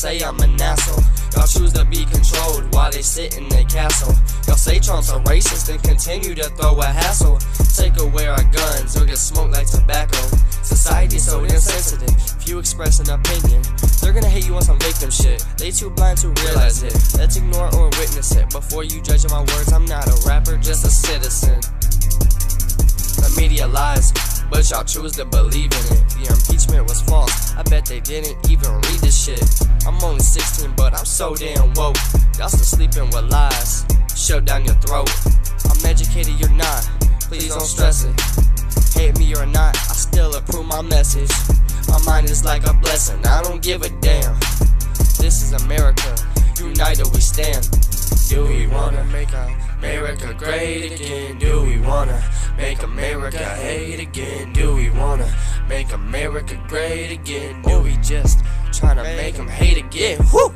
say I'm an asshole. Y'all choose to be controlled while they sit in their castle. Y'all say Trump's a racist and continue to throw a hassle. Take away our guns or get smoked like tobacco. Society's so insensitive. If you express an opinion, they're gonna hate you on some victim shit. They too blind to realize it. Let's ignore or witness it. Before you judge my words, I'm not a rapper, just a citizen. The media lies, but y'all choose to believe in it. The impeachment was false. They didn't even read this shit. I'm only 16, but I'm so damn woke. Y'all still sleeping with lies. Shut down your throat. I'm educated, you're not. Please don't stress it. Hate me or not, I still approve my message. My mind is like a blessing, I don't give a damn. This is America, united we stand. Do we wanna make America great again? Do we wanna make America hate again? Do we wanna make America great again? Do we just tryna make them hate again? Whoo!